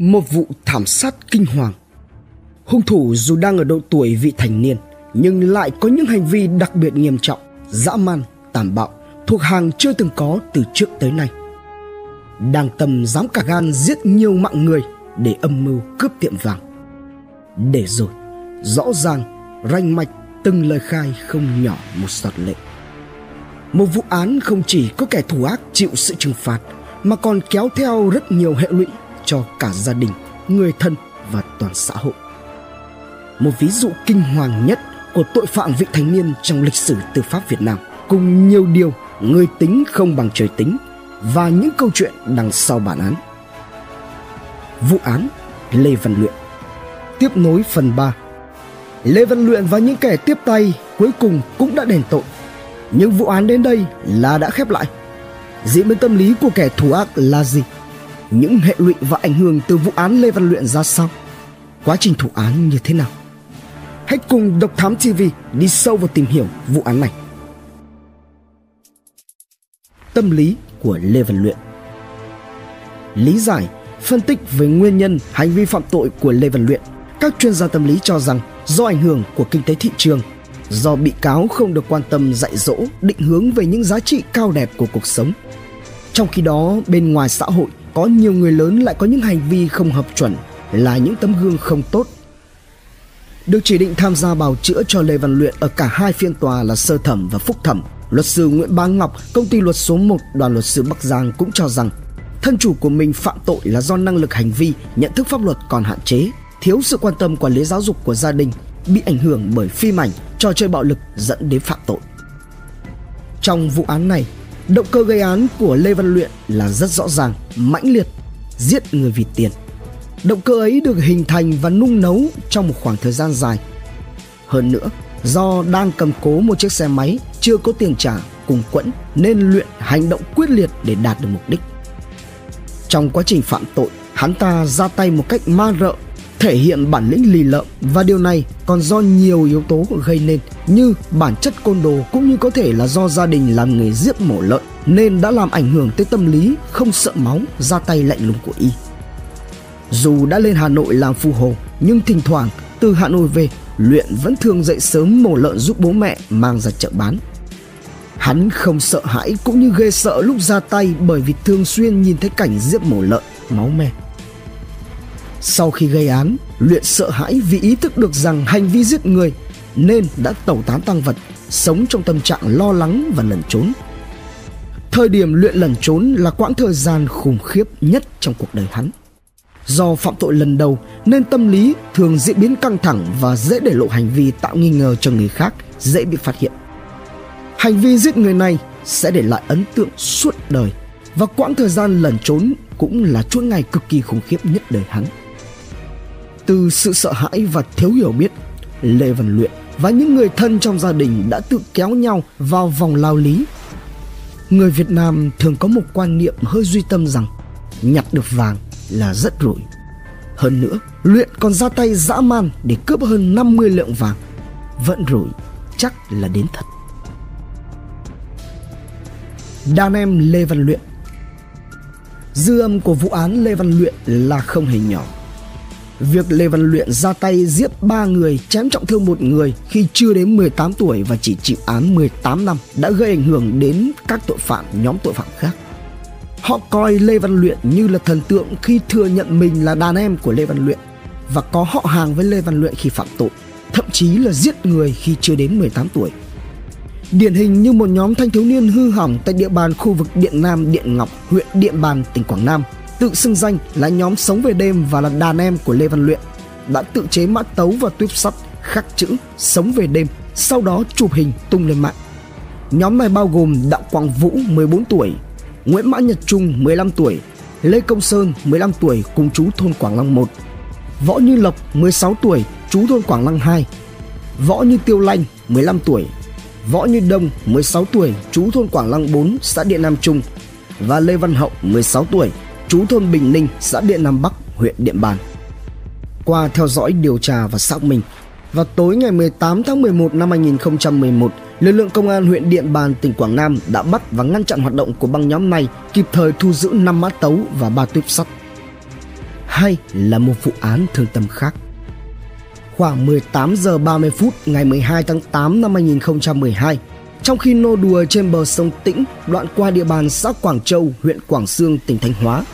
Một vụ thảm sát kinh hoàng. Hung thủ dù đang ở độ tuổi vị thành niên nhưng lại có những hành vi đặc biệt nghiêm trọng, dã man, tàn bạo thuộc hàng chưa từng có từ trước tới nay. Đang tầm dám cả gan giết nhiều mạng người để âm mưu cướp tiệm vàng. Để rồi, rõ ràng, ranh mạch từng lời khai không nhỏ một giọt lệ. Một vụ án không chỉ có kẻ thủ ác chịu sự trừng phạt mà còn kéo theo rất nhiều hệ lụy cho cả gia đình, người thân và toàn xã hội. Một ví dụ kinh hoàng nhất của tội phạm vị thành niên trong lịch sử tư pháp Việt Nam cùng nhiều điều người tính không bằng trời tính và những câu chuyện đằng sau bản án. Vụ án Lê Văn Luyện Tiếp nối phần 3 Lê Văn Luyện và những kẻ tiếp tay cuối cùng cũng đã đền tội. Nhưng vụ án đến đây là đã khép lại. Diễn biến tâm lý của kẻ thù ác là gì? Những hệ lụy và ảnh hưởng từ vụ án Lê Văn Luyện ra sao? Quá trình thủ án như thế nào? Hãy cùng Độc Thám TV đi sâu vào tìm hiểu vụ án này. Tâm lý của Lê Văn Luyện Lý giải, phân tích về nguyên nhân hành vi phạm tội của Lê Văn Luyện các chuyên gia tâm lý cho rằng do ảnh hưởng của kinh tế thị trường, do bị cáo không được quan tâm dạy dỗ, định hướng về những giá trị cao đẹp của cuộc sống. Trong khi đó, bên ngoài xã hội có nhiều người lớn lại có những hành vi không hợp chuẩn, là những tấm gương không tốt. Được chỉ định tham gia bào chữa cho Lê Văn Luyện ở cả hai phiên tòa là sơ thẩm và phúc thẩm, luật sư Nguyễn Bá Ngọc, công ty luật số 1 đoàn luật sư Bắc Giang cũng cho rằng thân chủ của mình phạm tội là do năng lực hành vi, nhận thức pháp luật còn hạn chế, thiếu sự quan tâm quản lý giáo dục của gia đình, bị ảnh hưởng bởi phim ảnh, trò chơi bạo lực dẫn đến phạm tội. Trong vụ án này, động cơ gây án của Lê Văn Luyện là rất rõ ràng, mãnh liệt, giết người vì tiền. Động cơ ấy được hình thành và nung nấu trong một khoảng thời gian dài. Hơn nữa, do đang cầm cố một chiếc xe máy chưa có tiền trả cùng quẫn nên Luyện hành động quyết liệt để đạt được mục đích. Trong quá trình phạm tội, hắn ta ra tay một cách ma rợ thể hiện bản lĩnh lì lợm và điều này còn do nhiều yếu tố gây nên như bản chất côn đồ cũng như có thể là do gia đình làm nghề giết mổ lợn nên đã làm ảnh hưởng tới tâm lý không sợ máu ra tay lạnh lùng của y. Dù đã lên Hà Nội làm phù hồ nhưng thỉnh thoảng từ Hà Nội về Luyện vẫn thường dậy sớm mổ lợn giúp bố mẹ mang ra chợ bán. Hắn không sợ hãi cũng như ghê sợ lúc ra tay bởi vì thường xuyên nhìn thấy cảnh giết mổ lợn, máu me. Sau khi gây án, Luyện sợ hãi vì ý thức được rằng hành vi giết người nên đã tẩu tán tăng vật, sống trong tâm trạng lo lắng và lẩn trốn. Thời điểm Luyện lẩn trốn là quãng thời gian khủng khiếp nhất trong cuộc đời hắn. Do phạm tội lần đầu nên tâm lý thường diễn biến căng thẳng và dễ để lộ hành vi tạo nghi ngờ cho người khác, dễ bị phát hiện. Hành vi giết người này sẽ để lại ấn tượng suốt đời và quãng thời gian lẩn trốn cũng là chuỗi ngày cực kỳ khủng khiếp nhất đời hắn. Từ sự sợ hãi và thiếu hiểu biết, Lê Văn Luyện và những người thân trong gia đình đã tự kéo nhau vào vòng lao lý. Người Việt Nam thường có một quan niệm hơi duy tâm rằng nhặt được vàng là rất rủi. Hơn nữa, Luyện còn ra tay dã man để cướp hơn 50 lượng vàng. Vẫn rủi, chắc là đến thật. Đàn em Lê Văn Luyện Dư âm của vụ án Lê Văn Luyện là không hề nhỏ Việc Lê Văn Luyện ra tay giết ba người, chém trọng thương một người khi chưa đến 18 tuổi và chỉ chịu án 18 năm đã gây ảnh hưởng đến các tội phạm, nhóm tội phạm khác. Họ coi Lê Văn Luyện như là thần tượng khi thừa nhận mình là đàn em của Lê Văn Luyện và có họ hàng với Lê Văn Luyện khi phạm tội, thậm chí là giết người khi chưa đến 18 tuổi. Điển hình như một nhóm thanh thiếu niên hư hỏng tại địa bàn khu vực Điện Nam, Điện Ngọc, huyện Điện Bàn, tỉnh Quảng Nam – tự xưng danh là nhóm sống về đêm và là đàn em của Lê Văn Luyện đã tự chế mã tấu và tuyếp sắt khắc chữ sống về đêm sau đó chụp hình tung lên mạng. Nhóm này bao gồm Đặng Quang Vũ 14 tuổi, Nguyễn Mã Nhật Trung 15 tuổi, Lê Công Sơn 15 tuổi cùng chú thôn Quảng Lăng 1, Võ Như Lộc 16 tuổi chú thôn Quảng Lăng 2, Võ Như Tiêu Lanh 15 tuổi, Võ Như Đông 16 tuổi chú thôn Quảng Lăng 4 xã Điện Nam Trung và Lê Văn Hậu 16 tuổi trú thôn Bình Ninh, xã Điện Nam Bắc, huyện Điện Bàn. Qua theo dõi điều tra và xác minh, vào tối ngày 18 tháng 11 năm 2011, lực lượng công an huyện Điện Bàn, tỉnh Quảng Nam đã bắt và ngăn chặn hoạt động của băng nhóm này, kịp thời thu giữ 5 mã tấu và 3 tuyếp sắt. hay là một vụ án thương tâm khác. Khoảng 18 giờ 30 phút ngày 12 tháng 8 năm 2012, trong khi nô đùa trên bờ sông Tĩnh, đoạn qua địa bàn xã Quảng Châu, huyện Quảng Sương, tỉnh Thanh Hóa,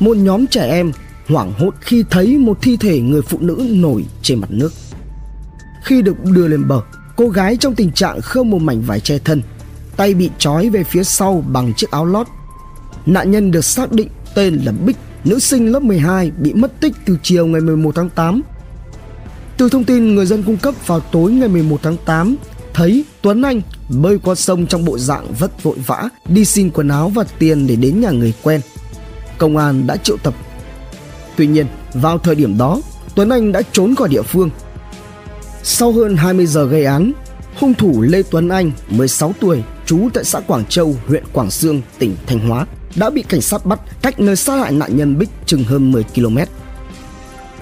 một nhóm trẻ em hoảng hốt khi thấy một thi thể người phụ nữ nổi trên mặt nước. Khi được đưa lên bờ, cô gái trong tình trạng không một mảnh vải che thân, tay bị trói về phía sau bằng chiếc áo lót. Nạn nhân được xác định tên là Bích, nữ sinh lớp 12 bị mất tích từ chiều ngày 11 tháng 8. Từ thông tin người dân cung cấp vào tối ngày 11 tháng 8, thấy Tuấn Anh bơi qua sông trong bộ dạng vất vội vã đi xin quần áo và tiền để đến nhà người quen. Công an đã triệu tập. Tuy nhiên, vào thời điểm đó, Tuấn Anh đã trốn khỏi địa phương. Sau hơn 20 giờ gây án, hung thủ Lê Tuấn Anh, 16 tuổi, trú tại xã Quảng Châu, huyện Quảng Sương, tỉnh Thanh Hóa, đã bị cảnh sát bắt cách nơi sát hại nạn nhân Bích chừng hơn 10 km.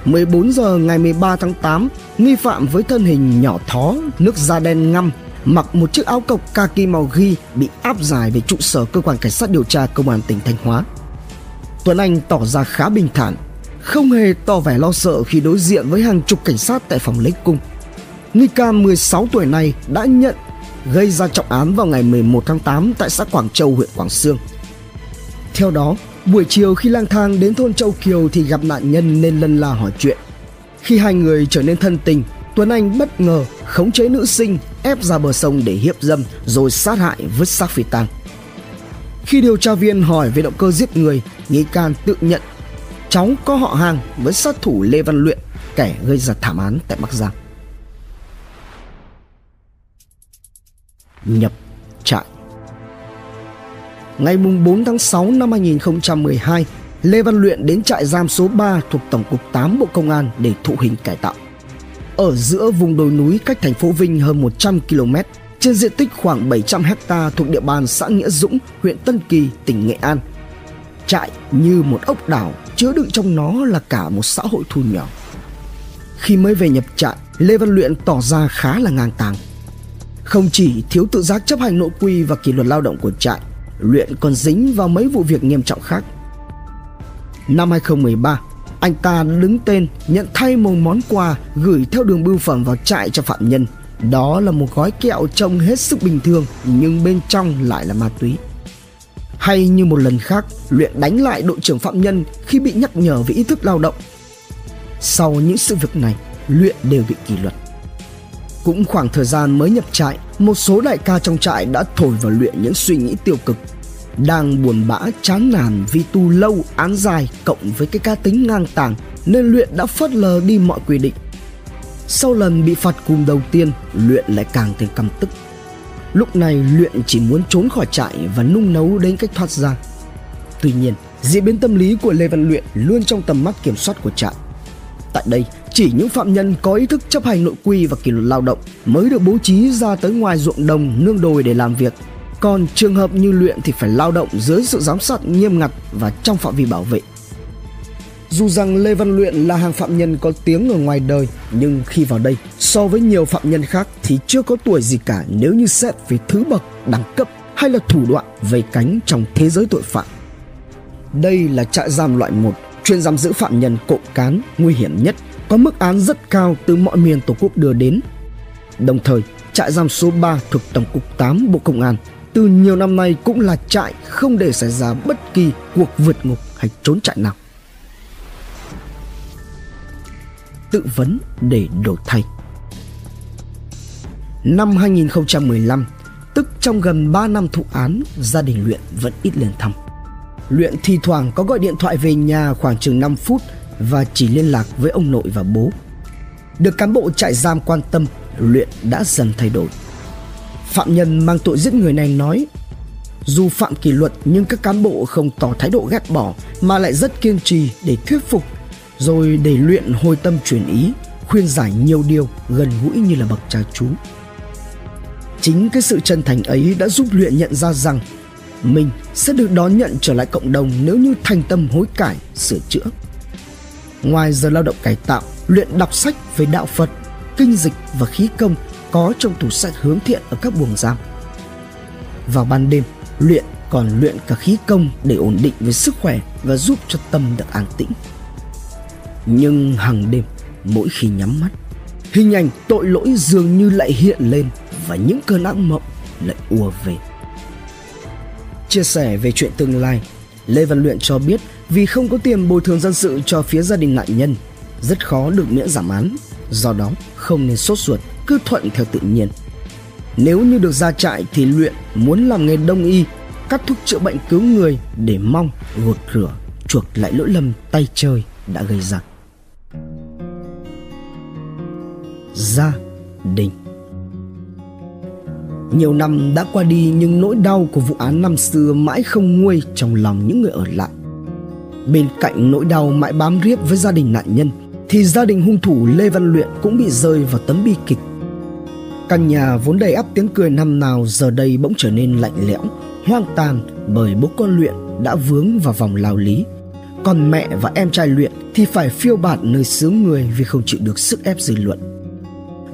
14 giờ ngày 13 tháng 8, nghi phạm với thân hình nhỏ thó, nước da đen ngăm, mặc một chiếc áo cộc kaki màu ghi bị áp giải về trụ sở cơ quan cảnh sát điều tra công an tỉnh Thanh Hóa. Tuấn Anh tỏ ra khá bình thản, không hề tỏ vẻ lo sợ khi đối diện với hàng chục cảnh sát tại phòng lấy cung. Nghi can 16 tuổi này đã nhận gây ra trọng án vào ngày 11 tháng 8 tại xã Quảng Châu, huyện Quảng Sương. Theo đó, buổi chiều khi lang thang đến thôn Châu Kiều thì gặp nạn nhân nên lân la hỏi chuyện. Khi hai người trở nên thân tình, Tuấn Anh bất ngờ khống chế nữ sinh ép ra bờ sông để hiếp dâm rồi sát hại vứt xác phi tang. Khi điều tra viên hỏi về động cơ giết người, nghi can tự nhận cháu có họ hàng với sát thủ Lê Văn Luyện, kẻ gây ra thảm án tại Bắc Giang. Nhập trại Ngày 4 tháng 6 năm 2012, Lê Văn Luyện đến trại giam số 3 thuộc Tổng cục 8 Bộ Công an để thụ hình cải tạo. Ở giữa vùng đồi núi cách thành phố Vinh hơn 100 km, trên diện tích khoảng 700 hecta thuộc địa bàn xã Nghĩa Dũng, huyện Tân Kỳ, tỉnh Nghệ An. Trại như một ốc đảo chứa đựng trong nó là cả một xã hội thu nhỏ. Khi mới về nhập trại, Lê Văn Luyện tỏ ra khá là ngang tàng. Không chỉ thiếu tự giác chấp hành nội quy và kỷ luật lao động của trại, Luyện còn dính vào mấy vụ việc nghiêm trọng khác. Năm 2013, anh ta đứng tên nhận thay một món quà gửi theo đường bưu phẩm vào trại cho phạm nhân. Đó là một gói kẹo trông hết sức bình thường nhưng bên trong lại là ma túy. Hay như một lần khác, Luyện đánh lại đội trưởng phạm nhân khi bị nhắc nhở về ý thức lao động. Sau những sự việc này, Luyện đều bị kỷ luật. Cũng khoảng thời gian mới nhập trại, một số đại ca trong trại đã thổi vào Luyện những suy nghĩ tiêu cực đang buồn bã chán nản vì tù lâu án dài cộng với cái cá tính ngang tàng nên luyện đã phớt lờ đi mọi quy định sau lần bị phạt cùm đầu tiên, luyện lại càng thêm căm tức. Lúc này luyện chỉ muốn trốn khỏi trại và nung nấu đến cách thoát ra. Tuy nhiên, diễn biến tâm lý của lê văn luyện luôn trong tầm mắt kiểm soát của trại. Tại đây, chỉ những phạm nhân có ý thức chấp hành nội quy và kỷ luật lao động mới được bố trí ra tới ngoài ruộng đồng nương đồi để làm việc. Còn trường hợp như luyện thì phải lao động dưới sự giám sát nghiêm ngặt và trong phạm vi bảo vệ. Dù rằng Lê Văn Luyện là hàng phạm nhân có tiếng ở ngoài đời, nhưng khi vào đây, so với nhiều phạm nhân khác thì chưa có tuổi gì cả nếu như xét về thứ bậc, đẳng cấp hay là thủ đoạn vây cánh trong thế giới tội phạm. Đây là trại giam loại 1, chuyên giam giữ phạm nhân cộng cán, nguy hiểm nhất, có mức án rất cao từ mọi miền Tổ quốc đưa đến. Đồng thời, trại giam số 3 thuộc Tổng cục 8 Bộ Công an từ nhiều năm nay cũng là trại không để xảy ra bất kỳ cuộc vượt ngục hay trốn trại nào. Tự vấn để đổi thay Năm 2015, tức trong gần 3 năm thụ án, gia đình Luyện vẫn ít lên thăm. Luyện thi thoảng có gọi điện thoại về nhà khoảng chừng 5 phút và chỉ liên lạc với ông nội và bố. Được cán bộ trại giam quan tâm, Luyện đã dần thay đổi. Phạm nhân mang tội giết người này nói dù phạm kỷ luật nhưng các cán bộ không tỏ thái độ ghét bỏ mà lại rất kiên trì để thuyết phục rồi để luyện hồi tâm chuyển ý khuyên giải nhiều điều gần gũi như là bậc cha chú chính cái sự chân thành ấy đã giúp luyện nhận ra rằng mình sẽ được đón nhận trở lại cộng đồng nếu như thành tâm hối cải sửa chữa ngoài giờ lao động cải tạo luyện đọc sách về đạo phật kinh dịch và khí công có trong tủ sách hướng thiện ở các buồng giam. Vào ban đêm, luyện còn luyện cả khí công để ổn định với sức khỏe và giúp cho tâm được an tĩnh. Nhưng hàng đêm, mỗi khi nhắm mắt, hình ảnh tội lỗi dường như lại hiện lên và những cơn ác mộng lại ùa về. Chia sẻ về chuyện tương lai, Lê Văn Luyện cho biết vì không có tiền bồi thường dân sự cho phía gia đình nạn nhân, rất khó được miễn giảm án. Do đó, không nên sốt ruột, cứ thuận theo tự nhiên. Nếu như được ra trại thì Luyện muốn làm nghề đông y, cắt thuốc chữa bệnh cứu người để mong gột rửa, chuộc lại lỗi lầm tay chơi đã gây ra. Gia đình nhiều năm đã qua đi nhưng nỗi đau của vụ án năm xưa mãi không nguôi trong lòng những người ở lại. Bên cạnh nỗi đau mãi bám riết với gia đình nạn nhân thì gia đình hung thủ Lê Văn Luyện cũng bị rơi vào tấm bi kịch. Căn nhà vốn đầy ắp tiếng cười năm nào giờ đây bỗng trở nên lạnh lẽo, hoang tàn bởi bố con Luyện đã vướng vào vòng lao lý. Còn mẹ và em trai Luyện thì phải phiêu bạt nơi xứ người vì không chịu được sức ép dư luận.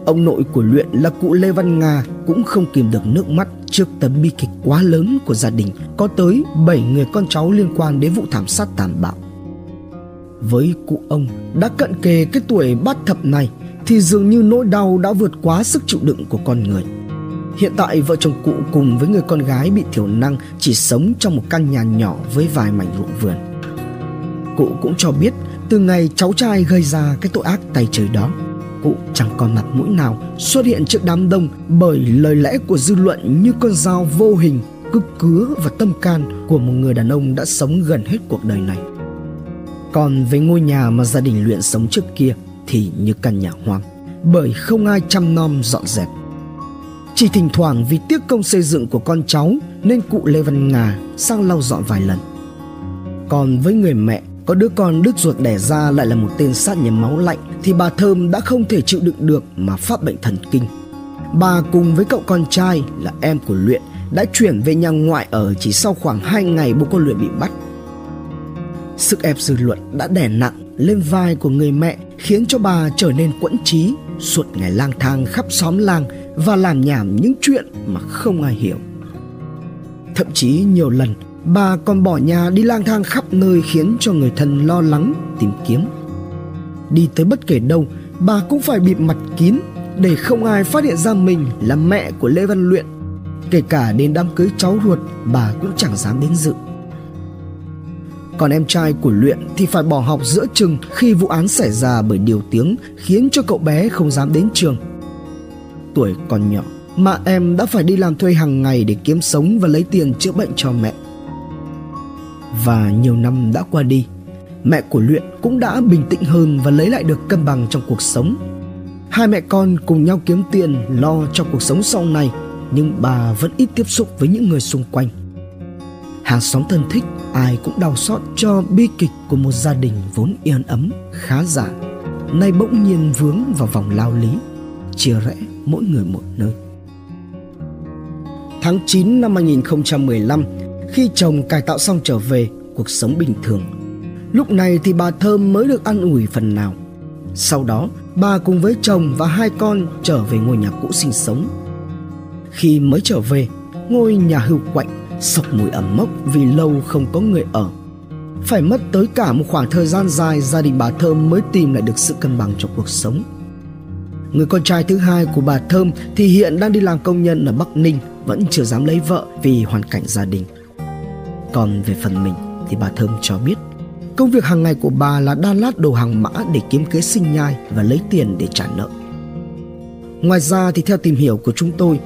Ông nội của Luyện là cụ Lê Văn Nga cũng không kìm được nước mắt trước tấm bi kịch quá lớn của gia đình, có tới 7 người con cháu liên quan đến vụ thảm sát tàn bạo. Với cụ ông đã cận kề cái tuổi bát thập này thì dường như nỗi đau đã vượt quá sức chịu đựng của con người. Hiện tại vợ chồng cụ cùng với người con gái bị thiểu năng chỉ sống trong một căn nhà nhỏ với vài mảnh ruộng vườn. Cụ cũng cho biết từ ngày cháu trai gây ra cái tội ác tay trời đó cụ chẳng còn mặt mũi nào xuất hiện trước đám đông bởi lời lẽ của dư luận như con dao vô hình, cứ cứa và tâm can của một người đàn ông đã sống gần hết cuộc đời này. Còn với ngôi nhà mà gia đình luyện sống trước kia thì như căn nhà hoang, bởi không ai chăm nom dọn dẹp. Chỉ thỉnh thoảng vì tiếc công xây dựng của con cháu nên cụ Lê Văn Ngà sang lau dọn vài lần. Còn với người mẹ, có đứa con đứt ruột đẻ ra lại là một tên sát nhân máu lạnh thì bà Thơm đã không thể chịu đựng được mà phát bệnh thần kinh. Bà cùng với cậu con trai là em của Luyện đã chuyển về nhà ngoại ở chỉ sau khoảng 2 ngày bố con Luyện bị bắt. Sức ép dư luận đã đè nặng lên vai của người mẹ khiến cho bà trở nên quẫn trí, suốt ngày lang thang khắp xóm làng và làm nhảm những chuyện mà không ai hiểu. Thậm chí nhiều lần bà còn bỏ nhà đi lang thang khắp nơi khiến cho người thân lo lắng tìm kiếm đi tới bất kể đâu, bà cũng phải bịt mặt kín để không ai phát hiện ra mình là mẹ của lê văn luyện. Kể cả đến đám cưới cháu ruột, bà cũng chẳng dám đến dự. Còn em trai của luyện thì phải bỏ học giữa chừng khi vụ án xảy ra bởi điều tiếng khiến cho cậu bé không dám đến trường. Tuổi còn nhỏ, mà em đã phải đi làm thuê hàng ngày để kiếm sống và lấy tiền chữa bệnh cho mẹ. Và nhiều năm đã qua đi mẹ của luyện cũng đã bình tĩnh hơn và lấy lại được cân bằng trong cuộc sống. Hai mẹ con cùng nhau kiếm tiền lo cho cuộc sống sau này, nhưng bà vẫn ít tiếp xúc với những người xung quanh. Hàng xóm thân thích, ai cũng đau xót cho bi kịch của một gia đình vốn yên ấm, khá giả. Nay bỗng nhiên vướng vào vòng lao lý, chia rẽ mỗi người một nơi. Tháng 9 năm 2015 khi chồng cải tạo xong trở về, cuộc sống bình thường lúc này thì bà thơm mới được ăn ủi phần nào. Sau đó, bà cùng với chồng và hai con trở về ngôi nhà cũ sinh sống. Khi mới trở về, ngôi nhà hưu quạnh, sộc mùi ẩm mốc vì lâu không có người ở. Phải mất tới cả một khoảng thời gian dài, gia đình bà thơm mới tìm lại được sự cân bằng trong cuộc sống. Người con trai thứ hai của bà thơm thì hiện đang đi làm công nhân ở bắc ninh, vẫn chưa dám lấy vợ vì hoàn cảnh gia đình. Còn về phần mình thì bà Thơm cho biết công việc hàng ngày của bà là đan lát đồ hàng mã để kiếm kế sinh nhai và lấy tiền để trả nợ. Ngoài ra thì theo tìm hiểu của chúng tôi,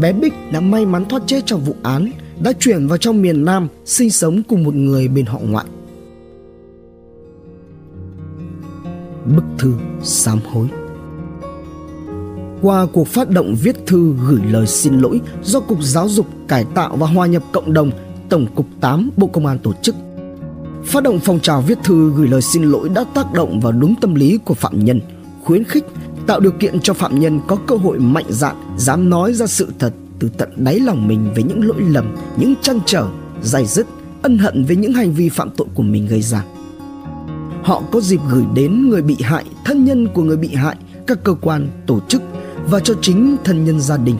bé Bích đã may mắn thoát chết trong vụ án, đã chuyển vào trong miền Nam sinh sống cùng một người bên họ ngoại. Bức thư sám hối qua cuộc phát động viết thư gửi lời xin lỗi do Cục Giáo dục Cải tạo và Hòa nhập Cộng đồng Tổng cục 8 Bộ Công an tổ chức. Phát động phong trào viết thư gửi lời xin lỗi đã tác động vào đúng tâm lý của phạm nhân, khuyến khích tạo điều kiện cho phạm nhân có cơ hội mạnh dạn dám nói ra sự thật từ tận đáy lòng mình về những lỗi lầm, những trăn trở, dày dứt, ân hận với những hành vi phạm tội của mình gây ra. Họ có dịp gửi đến người bị hại, thân nhân của người bị hại, các cơ quan, tổ chức và cho chính thân nhân gia đình,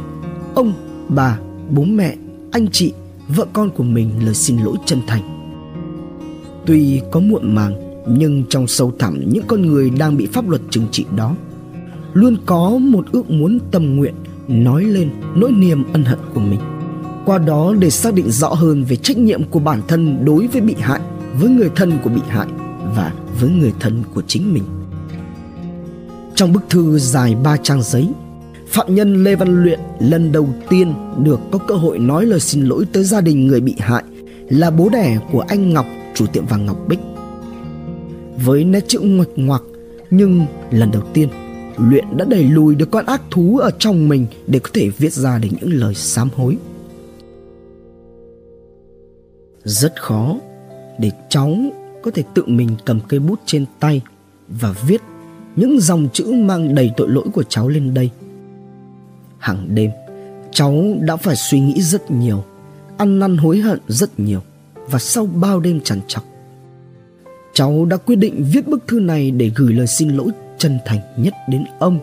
ông, bà, bố mẹ, anh chị vợ con của mình lời xin lỗi chân thành. Tuy có muộn màng, nhưng trong sâu thẳm những con người đang bị pháp luật trừng trị đó, luôn có một ước muốn tâm nguyện nói lên nỗi niềm ân hận của mình. Qua đó để xác định rõ hơn về trách nhiệm của bản thân đối với bị hại, với người thân của bị hại và với người thân của chính mình. Trong bức thư dài ba trang giấy, phạm nhân lê văn luyện lần đầu tiên được có cơ hội nói lời xin lỗi tới gia đình người bị hại là bố đẻ của anh ngọc chủ tiệm vàng ngọc bích. Với nét chữ ngoạch ngoạc, nhưng lần đầu tiên, luyện đã đẩy lùi được con ác thú ở trong mình để có thể viết ra được những lời sám hối. Rất khó để cháu có thể tự mình cầm cây bút trên tay và viết những dòng chữ mang đầy tội lỗi của cháu lên đây. Hàng đêm, cháu đã phải suy nghĩ rất nhiều, ăn năn hối hận rất nhiều và sau bao đêm trằn trọc, cháu đã quyết định viết bức thư này để gửi lời xin lỗi chân thành nhất đến ông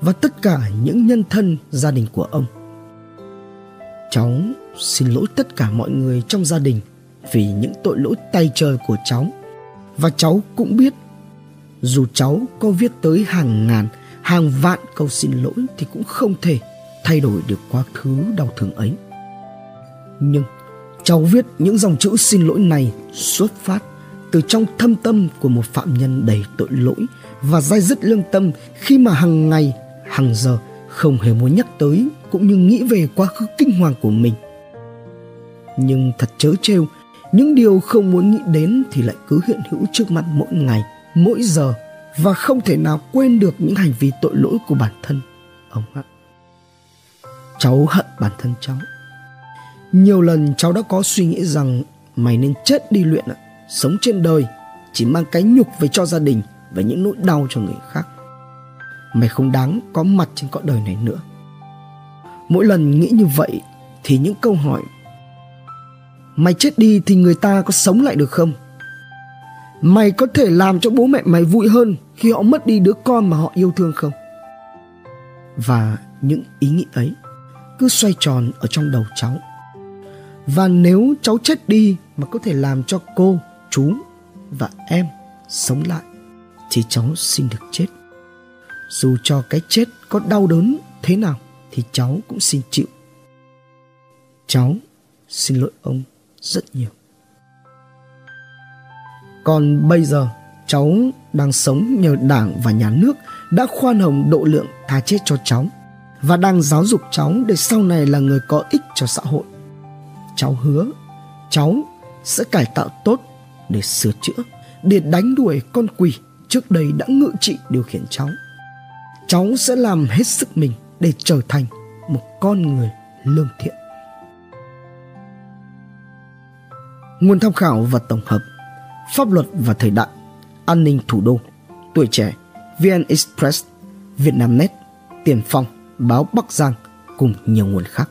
và tất cả những nhân thân gia đình của ông. Cháu xin lỗi tất cả mọi người trong gia đình vì những tội lỗi tay trời của cháu. Và cháu cũng biết, dù cháu có viết tới hàng ngàn, hàng vạn câu xin lỗi thì cũng không thể thay đổi được quá khứ đau thương ấy. Nhưng cháu viết những dòng chữ xin lỗi này xuất phát từ trong thâm tâm của một phạm nhân đầy tội lỗi và dai dứt lương tâm khi mà hàng ngày hàng giờ không hề muốn nhắc tới cũng như nghĩ về quá khứ kinh hoàng của mình. Nhưng thật chớ trêu, những điều không muốn nghĩ đến thì lại cứ hiện hữu trước mặt mỗi ngày, mỗi giờ và không thể nào quên được những hành vi tội lỗi của bản thân. Ông ạ. Cháu hận bản thân cháu nhiều lần cháu đã có suy nghĩ rằng mày nên chết đi luyện ạ. Sống trên đời, chỉ mang cái nhục về cho gia đình và những nỗi đau cho người khác. Mày không đáng có mặt trên cõi đời này nữa. Mỗi lần nghĩ như vậy thì những câu hỏi, mày chết đi thì người ta có sống lại được không? Mày có thể làm cho bố mẹ mày vui hơn khi họ mất đi đứa con mà họ yêu thương không? Và những ý nghĩ ấy cứ xoay tròn ở trong đầu cháu và nếu cháu chết đi mà có thể làm cho cô, chú và em sống lại, thì cháu xin được chết. Dù cho cái chết có đau đớn thế nào, thì cháu cũng xin chịu. Cháu xin lỗi ông rất nhiều. Còn bây giờ, cháu đang sống nhờ đảng và nhà nước đã khoan hồng độ lượng tha chết cho cháu và đang giáo dục cháu để sau này là người có ích cho xã hội cháu hứa, cháu sẽ cải tạo tốt để sửa chữa, để đánh đuổi con quỷ trước đây đã ngự trị điều khiển cháu. Cháu sẽ làm hết sức mình để trở thành một con người lương thiện. Nguồn tham khảo và tổng hợp, pháp luật và thời đại, an ninh thủ đô, tuổi trẻ vn express, vietnamnet, tiền phong, báo bắc giang cùng nhiều nguồn khác